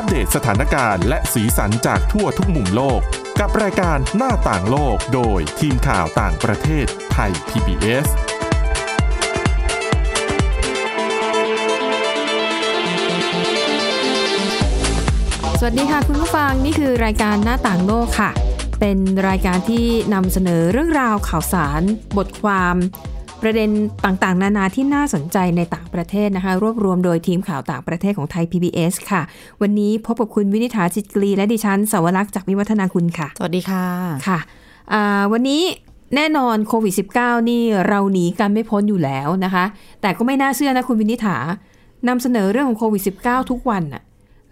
อัปเดตสถานการณ์และสีสันจากทั่วทุกมุมโลก กับรายการหน้าต่างโลกโดยทีมข่าวต่างประเทศไทย PBS สวัสดีค่ะคุณผู้ฟังนี่คือรายการหน้าต่างโลกค่ะ เป็นรายการที่นำเสนอเรื่องราวข่าวสาร บทความ ประเด็นต่างๆ นานาที่น่าสนใจในต่างประเทศนะคะ รวบรวมโดยทีมข่าวต่างประเทศของไทย PBS ค่ะ วันนี้พบกับคุณวินิษฐาจิตกรีและดิฉันสวรักษ์จากวิวัฒนาคุณค่ะ สวัสดีค่ะค่ะอ่าวันนี้แน่นอนโควิด -19 นี่เราหนีกันไม่พ้นอยู่แล้วนะคะ แต่ก็ไม่น่าเชื่อนะคุณวินิษฐานำเสนอเรื่องของโควิด -19 ทุกวันน่ะ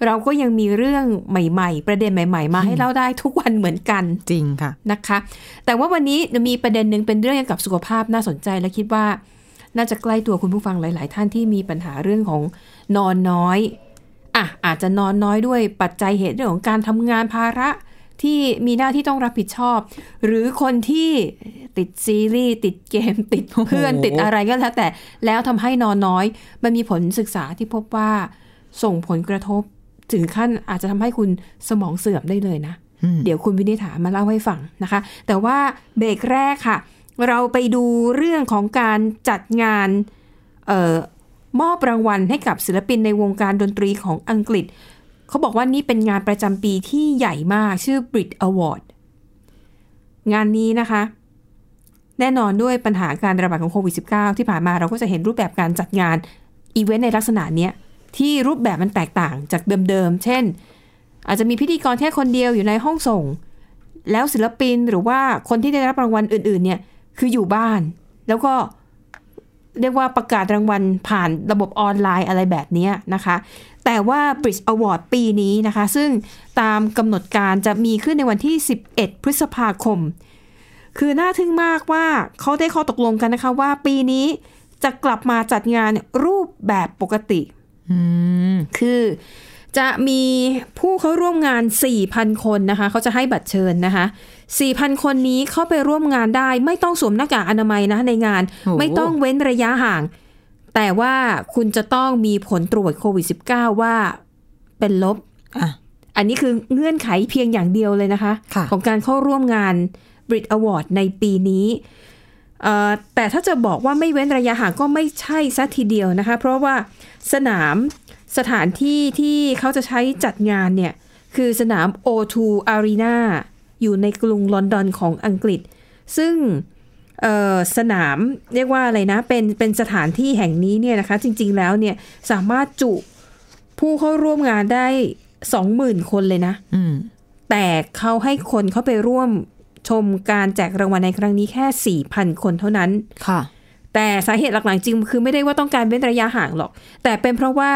เราก็ยังมีเรื่องใหม่ๆ ประเด็นใหม่ ๆ มาให้เล่าได้ทุกวันเหมือนกันจริงค่ะนะคะ แต่ว่าวันนี้มีประเด็นหนึ่งเป็นเรื่องเกี่ยวกับสุขภาพน่าสนใจและคิดว่า น่าจะใกล้ตัวคุณผู้ฟังหลาย ๆ ท่านที่มีปัญหาเรื่องของนอนน้อยอะอาจจะนอนน้อยด้วยปัจจัยเหตุเรื่องของการทำงานภาระที่มีหน้าที่ต้องรับผิดชอบ หรือคนที่ติดซีรีส์ติดเกม ติดเพื่อนโอ้โหติดอะไรก็แล้วแต่แล้วทำให้นอนน้อย มันมีผลศึกษาที่พบว่าส่งผลกระทบ ถึงขั้นอาจจะทำให้คุณสมองเสื่อมได้เลยนะอืมเดี๋ยวคุณวินิษฐามาเล่าให้ฟังนะคะ แต่ว่าเบรกแรกค่ะ เราไปดูเรื่องของการจัดงานเออมอบรางวัลให้กับศิลปินในวงการดนตรีของอังกฤษ เขาบอกว่านี่เป็นงานประจำปีที่ใหญ่มากชื่อ Brit Award งานนี้นะคะ แน่นอนด้วยปัญหาการระบาดของโควิด -19 ที่ผ่านมาเราก็จะเห็นรูปแบบการจัดงานอีเวนต์ในลักษณะเนี้ย ที่รูปแบบมันแตกต่างจากเดิมๆ เช่น อาจจะมีพิธีกรแค่คนเดียวอยู่ในห้องส่ง แล้วศิลปินหรือว่าคนที่ได้รับรางวัลอื่น ๆ เนี่ย คืออยู่บ้าน แล้วก็เรียกว่าประกาศรางวัลผ่านระบบออนไลน์อะไรแบบนี้นะคะ แต่ว่า Bridge Award ปีนี้นะคะ ซึ่งตามกำหนดการจะมีขึ้นในวันที่ 11 พฤษภาคม คือน่าทึ่งมากว่าเขาได้ข้อตกลงกันนะคะว่าปีนี้จะกลับมาจัดงานรูปแบบปกติ อืม คือจะมีผู้เข้าร่วมงาน 4,000 คนนะคะ เขาจะให้บัตรเชิญนะคะ 4,000 คนนี้เข้าไปร่วมงานได้ ไม่ต้องสวมหน้ากากอนามัยนะในงานโอ้ไม่ต้องเว้นระยะห่าง แต่ว่าคุณจะต้องมีผลตรวจโควิด -19 ว่าเป็นลบอะอันนี้คือเงื่อนไขเพียงอย่างเดียวเลยนะคะค่ะของการเข้าร่วมงาน Brit Award ในปีนี้เอ่อ แต่ถ้าจะบอกว่าไม่เว้นระยะห่างก็ไม่ใช่ซะทีเดียวนะคะ เพราะว่าสนามสถานที่ที่เขาจะใช้จัดงานเนี่ย คือสนาม O2 Arena อยู่ในกรุงลอนดอนของอังกฤษ ซึ่งเอ่อสนามเรียกว่าอะไรนะ เป็นเป็นสถานที่แห่งนี้เนี่ยนะคะ จริง ๆ แล้วเนี่ยสามารถจุผู้เข้าร่วมงานได้20,000คนเลยนะอืมแต่เขาให้คนเข้าไปร่วม ชมการแจกรางวัลในครั้งนี้แค่ 4,000 คนเท่านั้น ค่ะ แต่สาเหตุหลักๆจริงคือไม่ได้ว่าต้องการเว้นระยะห่างหรอก แต่เป็นเพราะว่า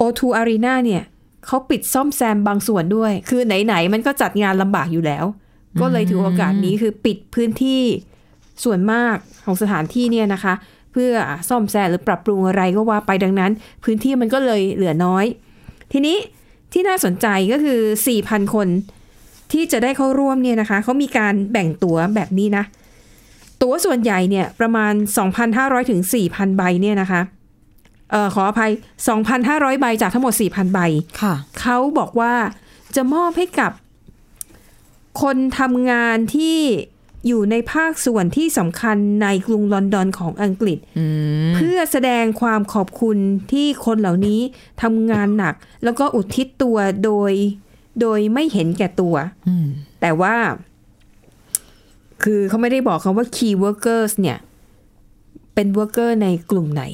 O2 Arena เนี่ยเขาปิดซ่อมแซมบางส่วนด้วย คือไหนๆมันก็จัดงานลำบากอยู่แล้ว ก็เลยถือโอกาสนี้คือปิดพื้นที่ส่วนมากของสถานที่เนี่ยนะคะ เพื่อซ่อมแซมหรือปรับปรุงอะไรก็ว่าไปดังนั้น พื้นที่มันก็เลยเหลือน้อย ทีนี้ที่น่าสนใจก็คือ 4,000 คน ที่จะได้เข้าร่วมเนี่ยนะคะเขามีการแบ่งตั๋วแบบนี้นะ ตั๋วส่วนใหญ่เนี่ยประมาณ 2,500ถึง4,000 ใบเนี่ยนะคะเอ่อขออภัย 2,500 ใบจากทั้งหมด 4,000 ใบค่ะเขาบอกว่าจะมอบให้กับคนทำงานที่อยู่ในภาคส่วนที่สำคัญในกรุงลอนดอนของอังกฤษอืมเพื่อแสดงความขอบคุณที่คนเหล่านี้ทำงานหนัก แล้วก็อุทิศตัวโดย โดยไม่เห็นแก่ตัวอืมแต่ว่า คือเขาไม่ได้บอกคำว่า key workers เนี่ย เป็น worker ในกลุ่มไหน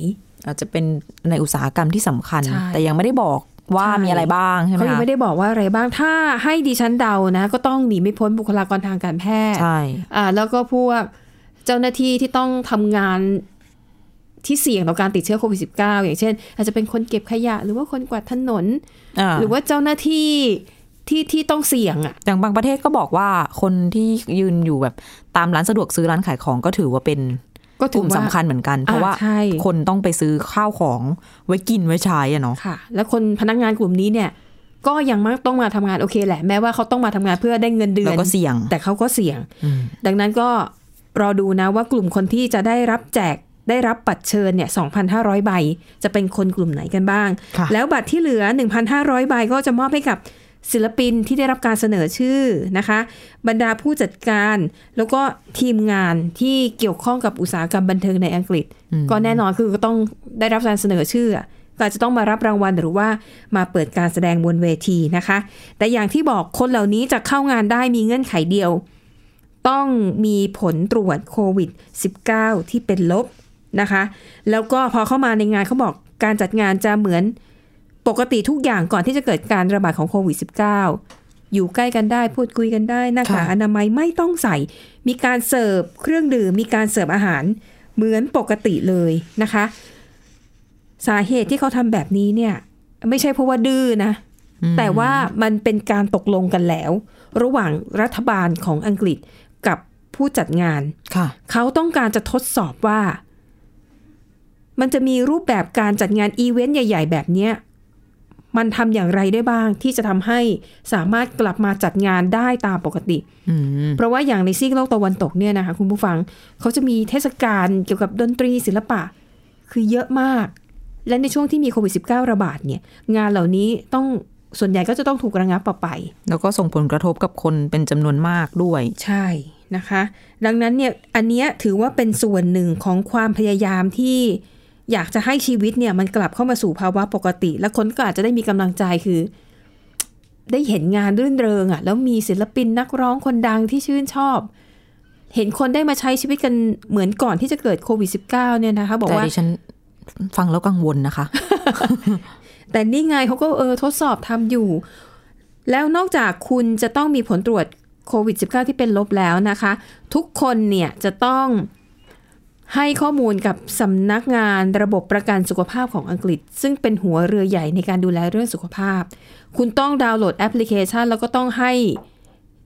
อาจจะเป็นในอุตสาหกรรมที่สำคัญใช่แต่ยังไม่ได้บอกว่าใช่มีอะไรบ้างใช่ไหมเขายังคะไม่ได้บอกว่าอะไรบ้าง ถ้าให้ดิฉันเดานะ ก็ต้องหนีไม่พ้นบุคลากรทางการแพทย์ใช่อ่า แล้วก็พวกเจ้าหน้าที่ที่ต้องทำงานที่เสี่ยงต่อการติดเชื้อโควิด -19 อย่างเช่น อาจจะเป็นคนเก็บขยะ หรือว่าคนกวาดถนนอ่าหรือว่าเจ้าหน้าที่ ที่ที่ต้องเสี่ยงอะอย่างบางประเทศก็บอกว่าคนที่ยืนอยู่แบบตามร้านสะดวกซื้อร้านขายของก็ถือว่าเป็นก็กถือลุ่มว่าสำคัญเหมือนกัน เพราะว่าใช่คนต้องไปซื้อข้าวของไว้กินไว้ใช้อะเนาะค่ะแล้วคนพนักงานกลุ่มนี้เนี่ย ก็ยังมาต้องมาทำงานโอเคแหละแม้ว่าเขาต้องมาทำงานเพื่อได้เงินเดือแล้วนก็เสี่ยง แต่เขาก็เสี่ยงอืมดังนั้นก็รอดูนะว่ากลุ่มคนที่จะได้รับแจกได้รับบัตรเชิญเนี่ย 2,500 ใบ จะเป็นคนกลุ่มไหนกันบ้างค่ะแล้วบัตรที่เหลือ 1,500 ใบก็จะมอบให้กับ ศิลปินที่ได้รับการเสนอชื่อนะคะ บรรดาผู้จัดการ แล้วก็ทีมงานที่เกี่ยวข้องกับอุตสาหกรรมบันเทิงในอังกฤษ ก็แน่นอนคือก็ต้องได้รับการเสนอชื่ออะก็อาจจะต้องมารับรางวัลหรือว่ามาเปิดการแสดงบนเวทีนะคะ แต่อย่างที่บอกคนเหล่านี้จะเข้างานได้มีเงื่อนไขเดียว ต้องมีผลตรวจโควิด -19 ที่เป็นลบนะคะ แล้วก็พอเข้ามาในงานเขาบอกการจัดงานจะเหมือน ปกติทุกอย่างก่อนที่จะเกิดการระบาดของโควิด -19 อยู่ใกล้กันได้พูดคุยกันได้หน้ากากค่ะอนามัยไม่ต้องใส่ มีการเสิร์ฟเครื่องดื่ม มีการเสิร์ฟอาหารเหมือนปกติเลยนะคะ สาเหตุที่เขาทำแบบนี้เนี่ย ไม่ใช่เพราะว่าดื้อนะ แต่ว่ามันเป็นการตกลงกันแล้ว ระหว่างรัฐบาลของอังกฤษกับผู้จัดงานค่ะเขาต้องการจะทดสอบว่า มันจะมีรูปแบบการจัดงานอีเวนต์ใหญ่ ๆ แบบเนี้ย มันทำอย่างไรได้บ้างที่จะทำให้สามารถกลับมาจัดงานได้ตามปกติอืมเพราะว่าอย่างในซีกโลกตะวันตกเนี่ยนะคะคุณผู้ฟังเขาจะมีเทศกาลเกี่ยวกับดนตรีศิลปะ คือเยอะมาก และในช่วงที่มีโควิด -19 ระบาดเนี่ย งานเหล่านี้ต้องส่วนใหญ่ก็จะต้องถูกระงับออกไป แล้วก็ส่งผลกระทบกับคนเป็นจำนวนมากด้วย ใช่นะคะ ดังนั้นเนี่ยอันเนี้ยถือว่าเป็นส่วนหนึ่งของความพยายามที่ อยากจะให้ชีวิตเนี่ยมันกลับเข้ามาสู่ภาวะปกติ และคนก็อาจจะได้มีกำลังใจคือ ได้เห็นงานรื่นเริงอะ่ะแล้วมีศิลปินนักร้องคนดังที่ชื่นชอบ เห็นคนได้มาใช้ชีวิตกันเหมือนก่อนที่จะเกิดโควิด -19 เนี่ยนะคะ บอกแต่ว่าดิฉันฟังแล้วกังวลนะคะ แต่นี่ไงเขาก็เออทดสอบทำอยู่ แล้วนอกจากคุณจะต้องมีผลตรวจโควิด -19 ที่เป็นลบแล้วนะคะ ทุกคนเนี่ยจะต้อง ให้ข้อมูลกับสำนักงานระบบประกันสุขภาพของอังกฤษ ซึ่งเป็นหัวเรือใหญ่ในการดูแลเรื่องสุขภาพ คุณต้องดาวน์โหลดแอปพลิเคชัน แล้วก็ต้องให้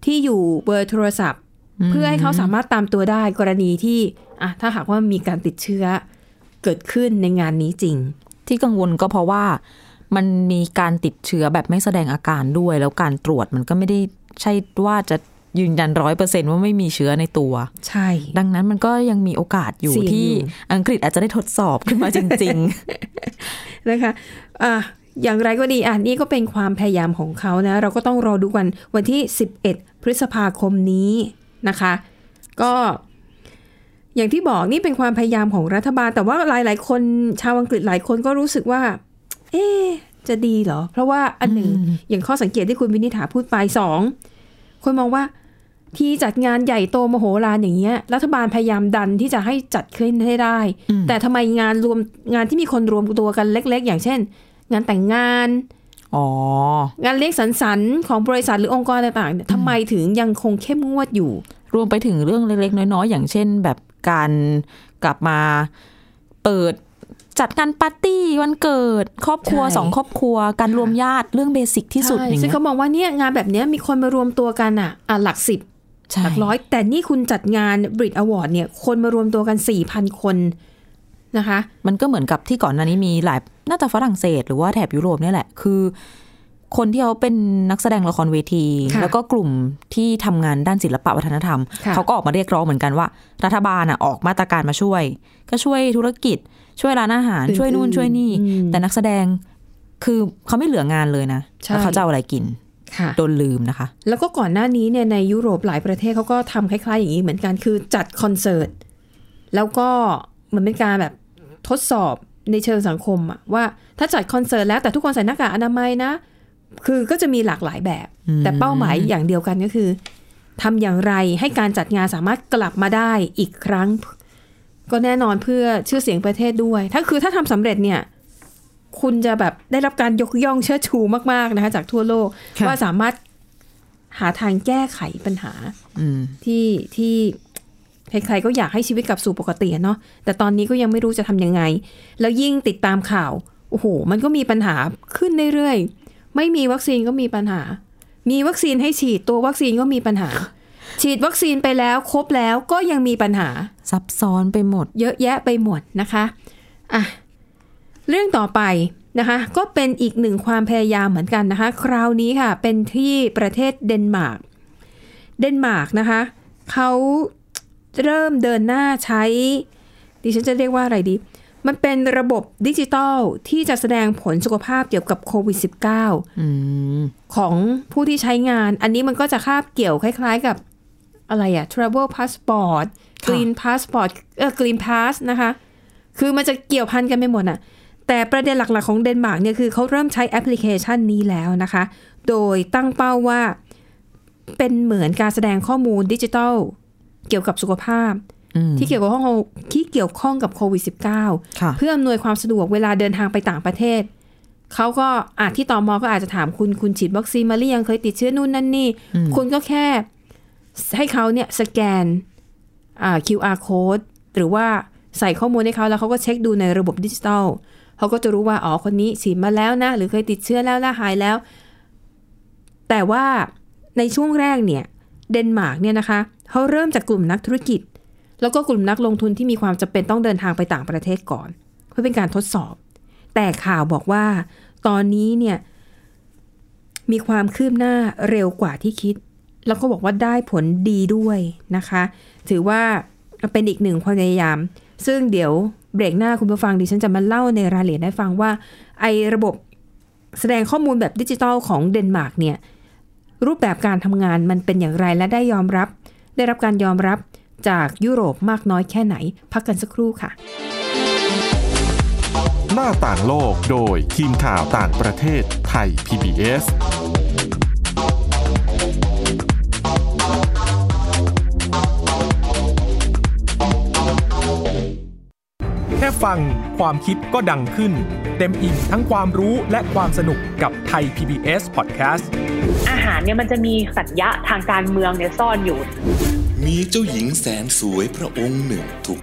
ที่อยู่เบอร์โทรศัพท์ เพื่อให้เขาสามารถตามตัวได้กรณีที่อะถ้าหากว่ามีการติดเชื้อเกิดขึ้นในงานนี้จริง ที่กังวลก็เพราะว่ามันมีการติดเชื้อแบบไม่แสดงอาการด้วย แล้วการตรวจมันก็ไม่ได้ใช่ว่าจะ ยืนยันร้อยเปอร์เซ็นว่าไม่มีเชื้อในตัว ใช่ ดังนั้นมันก็ยังมีโอกาสอยู่เสี่ยงที่อยู่อังกฤษอาจจะได้ทดสอบขึ้นมาจริงนะคะอะอย่างไรก็ดีอะนี่ก็เป็นความพยายามของเขานะ เราก็ต้องรอดูกันวันที่ 11 พฤษภาคมนี้นะคะ ก็อย่างที่บอกนี่เป็นความพยายามของรัฐบาล แต่ว่าหลาย ๆ คนชาวอังกฤษหลายคนก็รู้สึกว่า เอ๊ะจะดีเหรอ เพราะว่าอันหนึ่ง อย่างข้อสังเกตที่คุณวินิษฐาพูดไปสองคนมองว่า ที่จัดงานใหญ่โตมโหฬารอย่างเงี้ย รัฐบาลพยายามดันที่จะให้จัดขึ้นให้ได้ แต่ทำไมงานรวมงานที่มีคนรวมตัวกันเล็ก ๆ อย่างเช่น งานแต่งงานๆอ๋องานเลี้ยงสังสรรค์ของบริษัทหรือองค์กรต่างๆเนี่ยทำไมถึงยังคงเข้มงวดอยู่ รวมไปถึงเรื่องเล็ก ๆ น้อย ๆ อย่างเช่น แบบการกลับมาเปิดจัดงานปาร์ตี้วันเกิด ครอบครัวใช่สองครอบครัวการรวมญาติเรื่องเบสิกที่สุดใช่อย่างซึ่เงี้งยเขาบอกว่าเนี่ยงานแบบเนี้ยมีคนมารวมตัวกันอะอะหลักสิบใช่ หลักร้อย แต่นี่คุณจัดงานบริดอวอร์ดเนี่ย คนมารวมตัวกันสี่พันคนนะคะ มันก็เหมือนกับที่ก่อนหน้านี้มีหลายน่าจะฝรั่งเศส หรือว่าแถบยุโรปเนี่ยแหละ คือคนที่เขาเป็นนักแสดงละครเวทีค่ะแล้วก็กลุ่มที่ทำงานด้านศิลปะวัฒนธรรมค่ะเขาก็ออกมาเรียกร้องเหมือนกันว่า รัฐบาลอะออกมาตรการมาช่วย ก็ช่วยธุรกิจ ช่วยร้านอาหาร ช่วยนู่นช่วยนี่อืมแต่นักแสดงคือเขาไม่เหลืองานเลยนะใช่แล้วเขาจะเอาอะไรกินค่ะ โดนลืมนะคะ แล้วก็ก่อนหน้านี้เนี่ยในยุโรปหลายประเทศเขาก็ทำคล้ายๆอย่างนี้เหมือนกันคือจัดคอนเสิร์ตแล้วก็เหมันเป็นการแบบทดสอบในเชิงสังคมอะว่าถ้าจัดคอนเสิร์ตแล้วแต่ทุกคนใส่หน้ากากอนามัยนะ คือก็จะมีหลากหลายแบบอืมแต่เป้าหมายอย่างเดียวกันก็คือทำอย่างไรให้การจัดงานสามารถกลับมาได้อีกครั้ง ก็แน่นอนเพื่อชื่อเสียงประเทศด้วย ถ้าคือถ้าทำสำเร็จเนี่ย คุณจะแบบได้รับการยกย่องเชิดชูมาก ๆ นะคะ จากทั่วโลกค่ะว่าสามารถหาทางแก้ไขปัญหาอืมที่ที่ใครๆก็อยากให้ชีวิตกลับสู่ปกติอะเนาะแต่ตอนนี้ก็ยังไม่รู้จะทำยังไง แล้วยิ่งติดตามข่าวโอ้โห มันก็มีปัญหาขึ้นเรื่อยๆไม่มีวัคซีนก็มีปัญหา มีวัคซีนให้ฉีดตัววัคซีนก็มีปัญหา ฉีดวัคซีนไปแล้วครบแล้วก็ยังมีปัญหา ซับซ้อนไปหมด เยอะแยะไปหมดนะคะอะ เรื่องต่อไปนะคะ ก็เป็นอีกหนึ่งความพยายามเหมือนกันนะคะ คราวนี้ค่ะ เป็นที่ประเทศเดนมาร์ก เดนมาร์กนะคะเขาเริ่มเดินหน้าใช้ ดิฉันจะเรียกว่าอะไรดี มันเป็นระบบดิจิตอลที่จะแสดงผลสุขภาพเกี่ยวกับโควิด -19 อืมของผู้ที่ใช้งาน อันนี้มันก็จะคาบเกี่ยวคล้าย ๆ กับอะไรอะ travel passport ค่ะ green passport เออ green pass นะคะ คือมันจะเกี่ยวพันกันไปหมดอะ แต่ประเด็นหลักๆของเดนมาร์กเนี่ยคือเขาเริ่มใช้แอปพลิเคชันนี้แล้วนะคะ โดยตั้งเป้าว่าเป็นเหมือนการแสดงข้อมูลดิจิทัลเกี่ยวกับสุขภาพอืมที่เกี่ยวกับข้องที่เกี่ยวข้องกับโควิด -19 ค่ะเพื่ออำนวยความสะดวกเวลาเดินทางไปต่างประเทศ เขาก็อาจที่ตอมอก็อาจจะถามคุณ คุณฉีดวัคซีนมาหรือยังเคยติดเชื้อนู่นนั่นนี่ คุณก็แค่ให้เขาเนี่ยสแกนอ่า QR code หรือว่าใส่ข้อมูลให้เขาแล้วเขาก็เช็คดูในระบบดิจิทัล เขาก็จะรู้ว่าอ๋อคนนี้ฉีดมาแล้วนะ หรือเคยติดเชื้อแล้วแล้วหายแล้ว แต่ว่าในช่วงแรกเนี่ยเดนมาร์กเนี่ยนะคะเขาเริ่มจากกลุ่มนักธุรกิจ แล้วก็กลุ่มนักลงทุนที่มีความจำเป็นต้องเดินทางไปต่างประเทศก่อน เพื่อเป็นการทดสอบ แต่ข่าวบอกว่าตอนนี้เนี่ยมีความคืบหน้าเร็วกว่าที่คิด แล้วก็บอกว่าได้ผลดีด้วยนะคะ ถือว่าเป็นอีกหนึ่งความพยายาม ซึ่งเดี๋ยว เบรกหน้าคุณผู้ฟังดิฉันจะมาเล่าในรายละเอียดให้ฟังว่า ไอ้ระบบแสดงข้อมูลแบบดิจิทัลของเดนมาร์กเนี่ยรูปแบบการทำงานมันเป็นอย่างไรและได้ยอมรับ ได้รับการยอมรับจากยุโรปมากน้อยแค่ไหน พักกันสักครู่ค่ะ หน้าต่างโลกโดยทีมข่าวต่างประเทศไทย PBS ฟังความคิดก็ดังขึ้น เต็มอิ่มทั้งความรู้และความสนุกกับไทย PBS Podcast อาหารเนี่ยมันจะมีสัญญะทางการเมืองเนี่ยซ่อนอยู่ มีเจ้าหญิงแสนสวยพระองค์หนึ่ง ถูก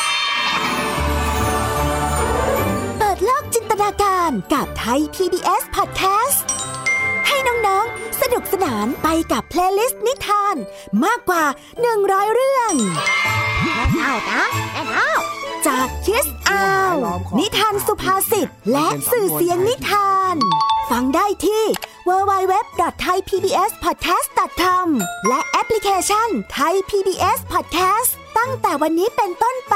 ตนกับไทย PBS Podcast ให้น้องๆ สนุกสนานไปกับเพลย์ลิสต์นิทาน มากกว่า 100 เรื่องเท่านะแม่เท่าจากคิสอาว นิทานสุภาษิตและสื่อเสียงนิทาน ฟังได้ที่ www.thaipbspodcast.com และแอปพลิเคชัน Thai PBS Podcast ตั้งแต่วันนี้เป็นต้นไป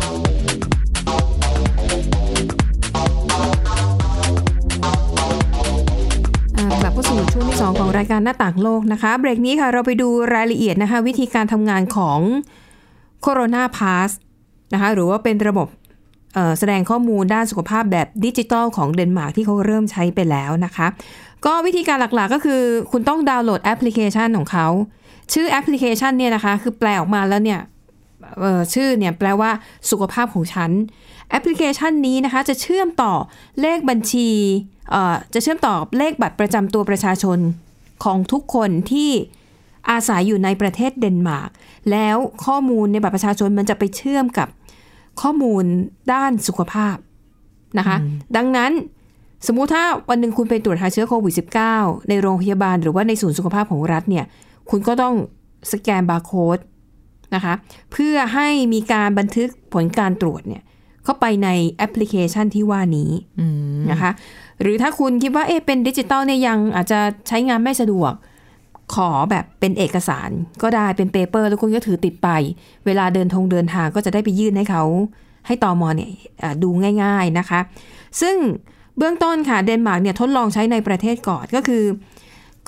สู่ช่วงที่2ของรายการหน้าต่างโลกนะคะ เบรกนี้ค่ะเราไปดูรายละเอียดนะคะ วิธีการทำงานของ Corona Pass นะคะหรือว่าเป็นระบบแสดงข้อมูลด้านสุขภาพแบบดิจิตอลของเดนมาร์กที่เขาเริ่มใช้ไปแล้วนะคะ ก็วิธีการหลักๆก็คือคุณต้องดาวน์โหลดแอปพลิเคชันของเขา ชื่อแอปพลิเคชันเนี่ยนะคะ คือแปลออกมาแล้วเนี่ยชื่อเนี่ยแปลว่าสุขภาพของฉัน แอปพลิเคชันนี้นะคะจะเชื่อมต่อเลขบัญชีเอ่อจะเชื่อมต่อเลขบัตรประจำตัวประชาชนของทุกคนที่อาศัยอยู่ในประเทศเดนมาร์กแล้วข้อมูลในบัตรประชาชนมันจะไปเชื่อมกับข้อมูลด้านสุขภาพนะคะดังนั้นสมมุติถ้าวันหนึ่งคุณไปตรวจหาเชื้อโควิด -19 ในโรงพยาบาลหรือว่าในศูนย์สุขภาพของรัฐเนี่ยคุณก็ต้องสแกนบาร์โค้ดนะคะเพื่อให้มีการบันทึกผลการตรวจเนี่ย เข้าไปในแอปพลิเคชันที่ว่านี้นะคะ หรือถ้าคุณคิดว่าเอ๊ะเป็นดิจิตอลเนี่ยยังอาจจะใช้งานไม่สะดวก ขอแบบเป็นเอกสารก็ได้เป็น paper แล้วคุณก็ถือติดไป เวลาเดินทางเดินทางก็จะได้ไปยื่นให้เขา ให้ตอมอเนี่ยอ่าดูง่าย ๆนะคะ ซึ่งเบื้องต้นค่ะเดนมาร์กเนี่ยทดลองใช้ในประเทศก่อนก็คือ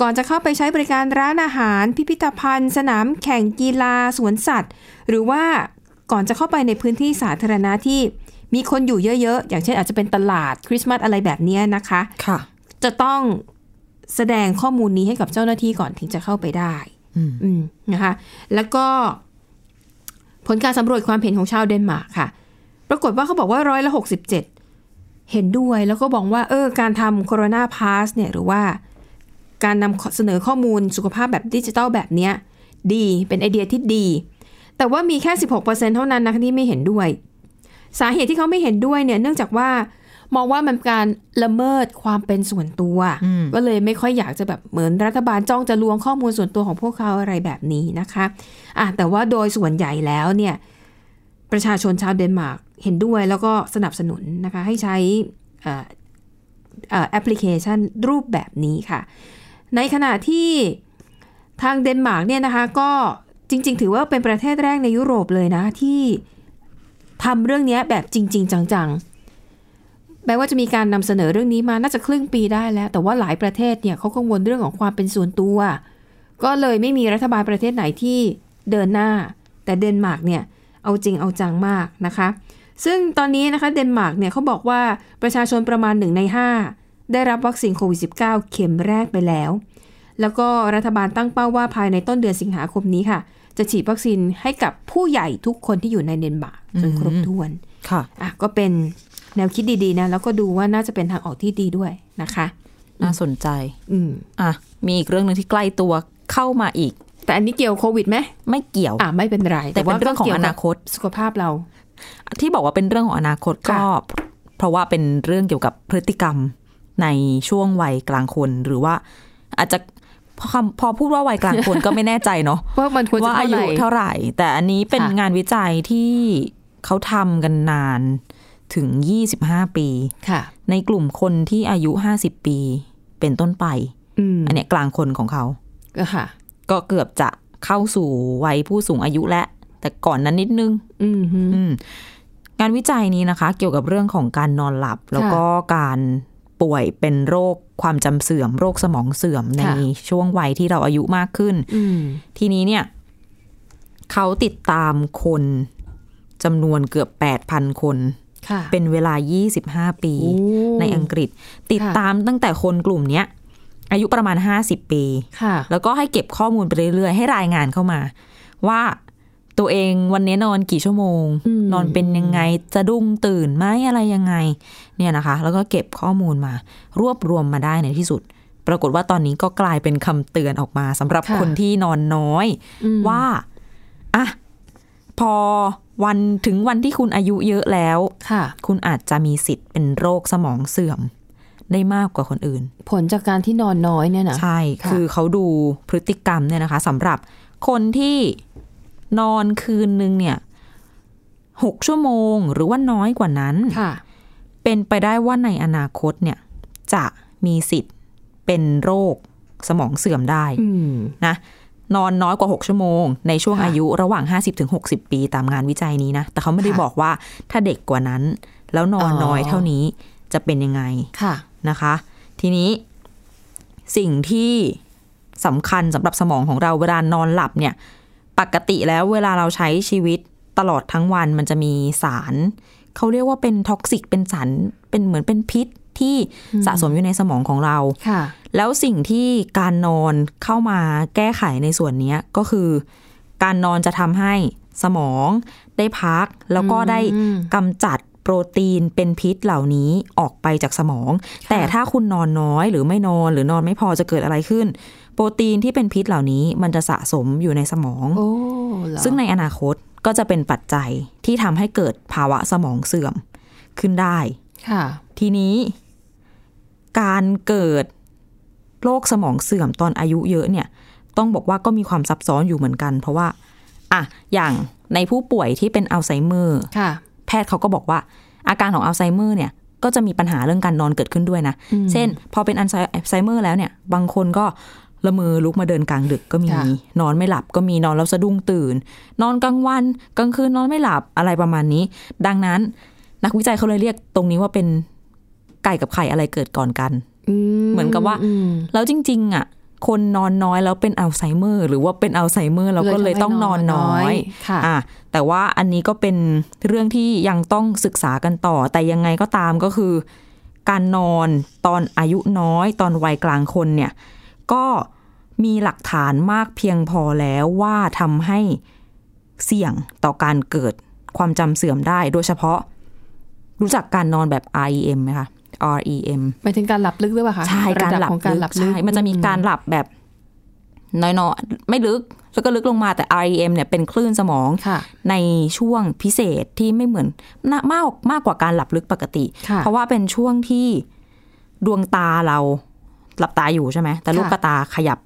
ก่อนจะเข้าไปใช้บริการร้านอาหาร พิพิธภัณฑ์ สนามแข่งกีฬาสวนสัตว์ หรือว่า ก่อนจะเข้าไปในพื้นที่สาธารณะที่มีคนอยู่เยอะ ๆ อย่างเช่นอาจจะเป็นตลาดคริสต์มาสอะไรแบบเนี้ยนะคะค่ะ จะต้องแสดงข้อมูลนี้ให้กับเจ้าหน้าที่ก่อนถึงจะเข้าไปได้อืมอืมนะคะ แล้วก็ ผลการสำรวจความเห็นของชาวเดนมาร์กค่ะ ปรากฏว่าเขาบอกว่าร้อยละหกสิบเจ็ดเห็นด้วยแล้วก็บอกว่า เออ การทำโคโรนาพาสเนี่ยหรือว่าการนำเสนอข้อมูลสุขภาพแบบดิจิทัลแบบเนี้ย ดีเป็นไอเดียที่ดี แต่ว่ามีแค่ 16%เท่านั้นนะคะที่ไม่เห็นด้วย สาเหตุที่เขาไม่เห็นด้วยเนี่ยเนื่องจากว่ามองว่ามันเป็นการละเมิดความเป็นส่วนตัว ก็เลยไม่ค่อยอยากจะแบบเหมือนรัฐบาลจ้องจะลวงข้อมูลส่วนตัวของพวกเขาอะไรแบบนี้นะคะอะแต่ว่าโดยส่วนใหญ่แล้วเนี่ยประชาชนชาวเดนมาร์กเห็นด้วยแล้วก็สนับสนุนนะคะให้ใช้เอ่อเอ่อแอปพลิเคชันรูปแบบนี้ค่ะ ในขณะที่ทางเดนมาร์กเนี่ยนะคะก็ จริง ๆ ถือว่าเป็นประเทศแรกในยุโรปเลยนะที่ทำเรื่องนี้แบบจริง ๆ จังๆ แม้ว่าจะมีการนำเสนอเรื่องนี้มาน่าจะครึ่งปีได้แล้ว แต่ว่าหลายประเทศเนี่ยเขากังวลเรื่องของความเป็นส่วนตัว ก็เลยไม่มีรัฐบาลประเทศไหนที่เดินหน้า แต่เดนมาร์กเนี่ยเอาจริงเอาจังมากนะคะ ซึ่งตอนนี้นะคะเดนมาร์กเนี่ยเขาบอกว่าประชาชนประมาณหนึ่งในห้าได้รับวัคซีนโควิด -19 เข็มแรกไปแล้ว แล้วก็รัฐบาลตั้งเป้าว่าภายในต้นเดือนสิงหาคมนี้ค่ะ จะฉีดวัคซีนให้กับผู้ใหญ่ทุกคนที่อยู่ในเดนมาร์กจนครบถ้วนค่ะอะ ก็เป็นแนวคิดดีๆนะแล้วก็ดูว่าน่าจะเป็นทางออกที่ดีด้วยนะคะ น่าสนใจ อืมอะมีอีกเรื่องหนึ่งที่ใกล้ตัวเข้ามาอีก แต่อันนี้เกี่ยวโควิดไหมไม่เกี่ยวอะไม่เป็นไร แต่เป็นเรื่องของอนาคตสุขภาพเรา ที่บอกว่าเป็นเรื่องของอนาคตก็เพราะว่าเป็นเรื่องเกี่ยวกับพฤติกรรมในช่วงวัยกลางคนหรือว่าอาจจะ พอคำพอพูดว่าวัยกลางคนก็ไม่แน่ใจเนาะว่ามันควรจะว่าอายุเท่าไหร่เท่าไหร่ แต่อันนี้เป็นค่ะงานวิจัยที่เขาทำกันนานถึง 25 ปีค่ะ ในกลุ่มคนที่อายุ 50 ปีเป็นต้นไปอืมอันเนี้ยกลางคนของเขาก็ค่ะ ก็เกือบจะเข้าสู่วัยผู้สูงอายุแล้วแต่ก่อนนั้นนิดนึงอืมฮึอืมงานวิจัยนี้นะคะ เกี่ยวกับเรื่องของการนอนหลับ แล้วก็การ ป่วยเป็นโรคความจำเสื่อม โรคสมองเสื่อมในค่ะช่วงวัยที่เราอายุมากขึ้นอืมทีนี้เนี่ย เขาติดตามคนจำนวนเกือบ8,000คนค่ะเป็นเวลา 25 ปีโอ้ในอังกฤษ ติดค่ะตามตั้งแต่คนกลุ่มเนี้ยอายุประมาณ 50 ปีค่ะแล้วก็ให้เก็บข้อมูลไปเรื่อยๆ ให้รายงานเข้ามา ว่า ตัวเองวันนี้นอนกี่ชั่วโมงอืมนอนเป็นยังไงจะดุ้งตื่นไหมอะไรยังไง เนี่ยนะคะ แล้วก็เก็บข้อมูลมา รวบรวมมาได้ในที่สุด ปรากฏว่าตอนนี้ก็กลายเป็นคำเตือนออกมาสำหรับค่ะคนที่นอนน้อยอืมว่าอะพอวันถึงวันที่คุณอายุเยอะแล้วค่ะ คุณอาจจะมีสิทธิ์เป็นโรคสมองเสื่อม ได้มากกว่าคนอื่น ผลจากการที่นอนน้อยเนี่ยนะใช่ค่ะคือเขาดูพฤติกรรมเนี่ยนะคะสำหรับคนที่ นอนคืนนึงเนี่ยหกชั่วโมงหรือว่าน้อยกว่านั้นค่ะเป็นไปได้ว่าในอนาคตเนี่ย จะมีสิทธิ์เป็นโรคสมองเสื่อมได้อืมนะนอนน้อยกว่า 6 ชั่วโมง ในช่วงค่ะอายุระหว่าง 50-60 ปีตามงานวิจัยนี้นะ แต่เขาไม่ได้ค่ะบอกว่าถ้าเด็กกว่านั้น แล้วนอนอ๋อน้อยเท่านี้จะเป็นยังไงค่ะนะคะ ทีนี้สิ่งที่สำคัญสำหรับสมองของเราเวลานอนหลับเนี่ย ปกติแล้วเวลาเราใช้ชีวิตตลอดทั้งวันมันจะมีสาร เขาเรียกว่าเป็น toxic เป็นสารเป็นเหมือนเป็นพิษที่สะสมอยู่ในสมองของเราค่ะ แล้วสิ่งที่การนอนเข้ามาแก้ไขในส่วนเนี้ยก็คือ การนอนจะทำให้สมองได้พัก แล้วก็ได้อืมกำจัดโปรตีนเป็นพิษเหล่านี้ออกไปจากสมอง แต่ถ้าคุณนอนน้อยหรือไม่นอนหรือนอนไม่พอจะเกิดอะไรขึ้น โปรตีนที่เป็นพิษเหล่านี้มันจะสะสมอยู่ในสมองโอ้เหรอซึ่งในอนาคตก็จะเป็นปัจจัยที่ทำให้เกิดภาวะสมองเสื่อมขึ้นได้ค่ะทีนี้การเกิดโรคสมองเสื่อมตอนอายุเยอะเนี่ย ต้องบอกว่าก็มีความซับซ้อนอยู่เหมือนกัน เพราะว่าอะอย่างในผู้ป่วยที่เป็นอัลไซเมอร์ค่ะแพทย์เขาก็บอกว่า อาการของอัลไซเมอร์เนี่ยก็จะมีปัญหาเรื่องการนอนเกิดขึ้นด้วยนะอืมเช่น พอเป็นอัลไซเมอร์แล้วเนี่ย บางคนก็ ละเมอลุกมาเดินกลางดึกก็มีค่ะนอนไม่หลับก็มีนอนแล้วสะดุ้งตื่น นอนกลางวันกลางคืนนอนไม่หลับอะไรประมาณนี้ ดังนั้น นักวิจัยเขาเลยเรียกตรงนี้ว่าเป็นไก่กับไข่อะไรเกิดก่อนกันเหมือนกับว่า แล้วจริง ๆ อะ คนนอนน้อยแล้วเป็นอัลไซเมอร์ หรือว่าเป็นอัลไซเมอร์แล้วก็เลยต้องนอนน้อยค่ะอะแต่ว่าอันนี้ก็เป็นเรื่องที่ยังต้องศึกษากันต่อ แต่ยังไงก็ตามก็คือ การนอนตอนอายุน้อย ตอนวัยกลางคนเนี่ย ก็มีหลักฐานมากเพียงพอแล้วว่าทำให้เสี่ยงต่อการเกิดความจำเสื่อมได้ โดยเฉพาะรู้จักการนอนแบบ REM ไหมคะ REM หมายถึงการหลับลึกหรือเปล่าคะใช่ระการดับหลับของการหลับลึกใช่มันจะมีการหลับแบบน้อยๆไม่ลึกแล้วก็ลึกลงมาแต่ REM เนี่ยเป็นคลื่นสมองค่ะในช่วงพิเศษที่ไม่เหมือนน่ามากมากกว่าการหลับลึกปกติค่ะเพราะว่าเป็นช่วงที่ดวงตาเรา หลับตาอยู่ใช่ไหม แต่ลูกค่ะกระตาขยับ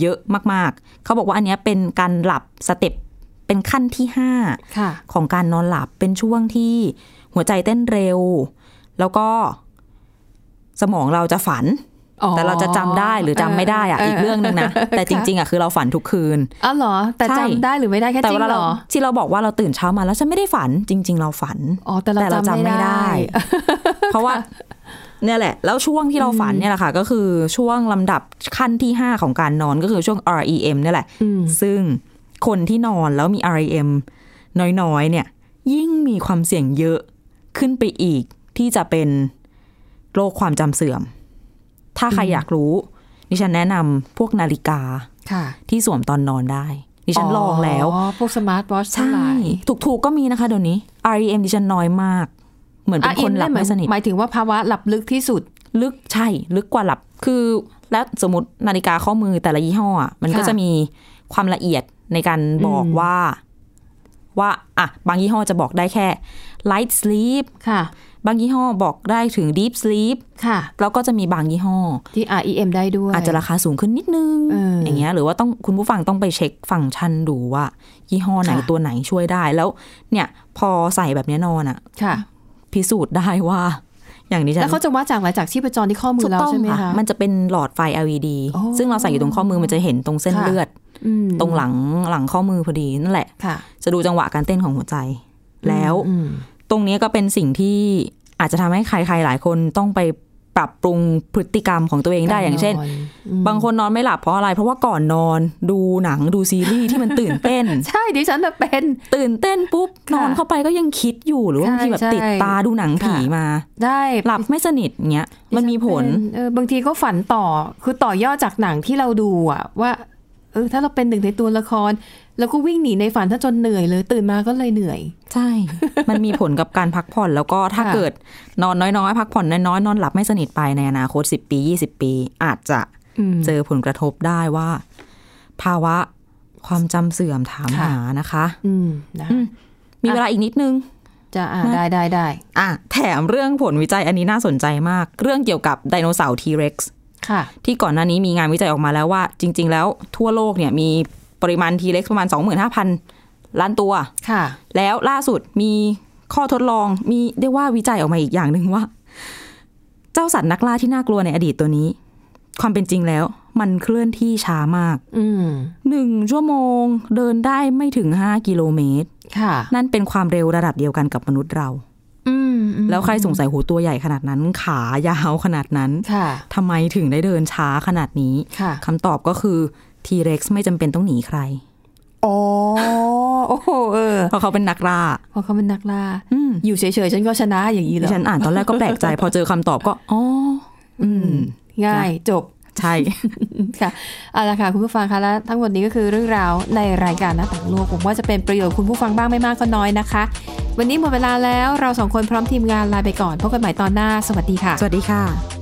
เยอะมากๆ เขาบอกว่าอันเนี้ยเป็นการหลับสเต็ปเป็นขั้นที่ห้าค่ะของการนอนหลับเป็นช่วงที่หัวใจเต้นเร็ว แล้วก็สมองเราจะฝันอ๋อแต่เราจะจำได้หรือจำไม่ได้อะเอออีกเรื่องหนึ่งนะเออแต่จริง ๆอะคือเราฝันทุกคืนอ้าวเหรอ แต่ใช่จำได้หรือไม่ได้แค่แต่จริเวงลาเหรเราอที่เราบอกว่าเราตื่นเช้ามาแล้วฉันไม่ได้ฝัน จริง ๆ เราฝันอ๋อแต่เราแต่เราจำจำไม่ไม่ได้ได้ เพราะว่า เนี่ยแหละ แล้วช่วงที่เราฝันเนี่ยแหละค่ะ ก็คือช่วงลำดับขั้นที่ 5 ของการนอนก็คือช่วง REM เนี่ยแหละอืมซึ่งคนที่นอนแล้วมี REM น้อยๆ เนี่ย ยิ่งมีความเสี่ยงเยอะขึ้นไปอีกที่จะเป็นโรคความจำเสื่อม ถ้าใครอยากรู้ดิฉันแนะนำพวกนาฬิกาค่ะที่สวมตอนนอนได้ดิฉันลองแล้วอ๋อพวกสมาร์ทวอชทั้งใช่หลายถูกๆก็มีนะคะเดี๋ยวนี้ REM ดิฉันน้อยมากเห มือนเป็นคนหลับไม่สนิทหมายถึงว่าภาวะหลับลึกที่สุดลึกใช่ ลึกกว่าหลับคือแล้วสมมตินาฬิกาข้อมือแต่ละยี่ห้ออะมันก็ค่ะจะมีความละเอียดในการบอกอืมว่า ว่าอะบางยี่ห้อจะบอกได้แค่ light sleep ค่ะ บางยี่ห้อบอกได้ถึง deep sleep ค่ะ แล้วก็จะมีบางยี่ห้อ ที่ REM ได้ด้วย อาจจะราคาสูงขึ้นนิดนึงเอออย่างเงี้ยหรือว่าต้องคุณผู้ฟังต้องไปเช็คฟังก์ชันดูว่า ยี่ห้อไหนค่ะตัวไหนช่วยได้แล้ว เนี่ย พอใส่แบบเนี้ยนอนอะค่ะ พิสูจน์ได้ว่า อย่างนี้ฉันแล้วเขาจะวัดจากอะไรจากชีพจรที่ข้อมือเราถูกต้องใช่ไหมคะมันจะเป็นหลอดไฟ LED โอ้ซึ่งเราใส่อยู่ตรงข้อมือมันจะเห็นตรงเส้นค่ะเลือดอืมตรงหลังหลังข้อมือพอดีนั่นแหละค่ะจะดูจังหวะการเต้นของหัวใจ แล้วอืมตรงนี้ก็เป็นสิ่งที่อาจจะทำให้ใครๆหลายคนต้องไป ปรับปรุงพฤติกรรมของตัวเองได้อย่างเช่นการนอนอืมบางคนนอนไม่หลับเพราะอะไร เพราะว่าก่อนนอนดูหนังดูซีรีส์ที่มันตื่นเต้น ใช่ดิฉันน่ะเป็น ตื่นเต้นปุ๊บค่ะนอนเข้าไปก็ยังคิดอยู่หรือว่าบางทีแบบใช่ติดตาดูหนังผีค่ะมา ได้หลับไม่สนิทเงี้ยมันมีผลเออบางทีก็ฝันต่อคือต่อยอดจากหนังที่เราดูอะว่าเออถ้าเราเป็นหนึ่งในตัวละคร แล้วก็วิ่งหนีในฝันถ้าจนเหนื่อยเลย ตื่นมาก็เลยเหนื่อย ใช่ มันมีผลกับการพักผ่อน แล้วก็ถ้าค่ะเกิดนอนน้อยๆพักผ่อนน้อยๆนอนหลับไม่สนิทไปในอนาคต10ปี20ปี อาจจะมเจอผลกระทบได้ว่า ภาวะความจำเสื่อมถามค่ะหานะคะ อืมนะอืมมีเวลาอีกนิดนึงจะอ่านะได้ได้ได้อะแถมเรื่องผลวิจัยอันนี้น่าสนใจมาก เรื่องเกี่ยวกับไดโนเสาร์ทีเร็กซ์ค่ะ ที่ก่อนหน้านี้มีงานวิจัยออกมาแล้วว่า จริง ๆ แล้วทั่วโลกเนี่ยมี ปริมาณทีเร็กซ์ประมาณ 25,000 ล้านตัว ค่ะ แล้วล่าสุดมีข้อทดลองมีเรียกว่าวิจัยออกมาอีกอย่างหนึ่งว่า เจ้าสัตว์นักล่าที่น่ากลัวในอดีตตัวนี้ ความเป็นจริงแล้ว มันเคลื่อนที่ช้ามากอืมหนึ่งชั่วโมงเดินได้ไม่ถึงห้ากิโลเมตร ค่ะ นั่นเป็นความเร็วระดับเดียวกันกับมนุษย์เราอืมอืมแล้วใครสงสัยหูตัวใหญ่ขนาดนั้น ขายาวขนาดนั้น ค่ะทำไมถึงได้เดินช้าขนาดนี้ค่ะคำตอบก็คือ ทีเร็กซ์ไม่จำเป็นต้องหนีใคร อ๋อ โอ้โหเออเพราะเขาเป็นนักล่า เพราะเขาเป็นนักล่าอืมอยู่เฉยๆ ฉันก็ชนะอย่างนี้เหรดิอฉันอ่านตอนแรกก็แปลกใจ พอเจอคำตอบก็ อ๋อ อืม ง่ายจบ ใช่ ค่ะ เอาละค่ะ คุณผู้ฟังคะ และทั้งหมดนี้ก็คือเรื่องราวในรายการหน้าต่างโลกผมว่าจะเป็นประโยชน์คุณผู้ฟังบ้างไม่มากก็น้อยนะคะ วันนี้หมดเวลาแล้ว เราสองคนพร้อมทีมงานลาไปก่อน พบกันใหม่ตอนหน้า สวัสดีค่ะ สวัสดีค่ะ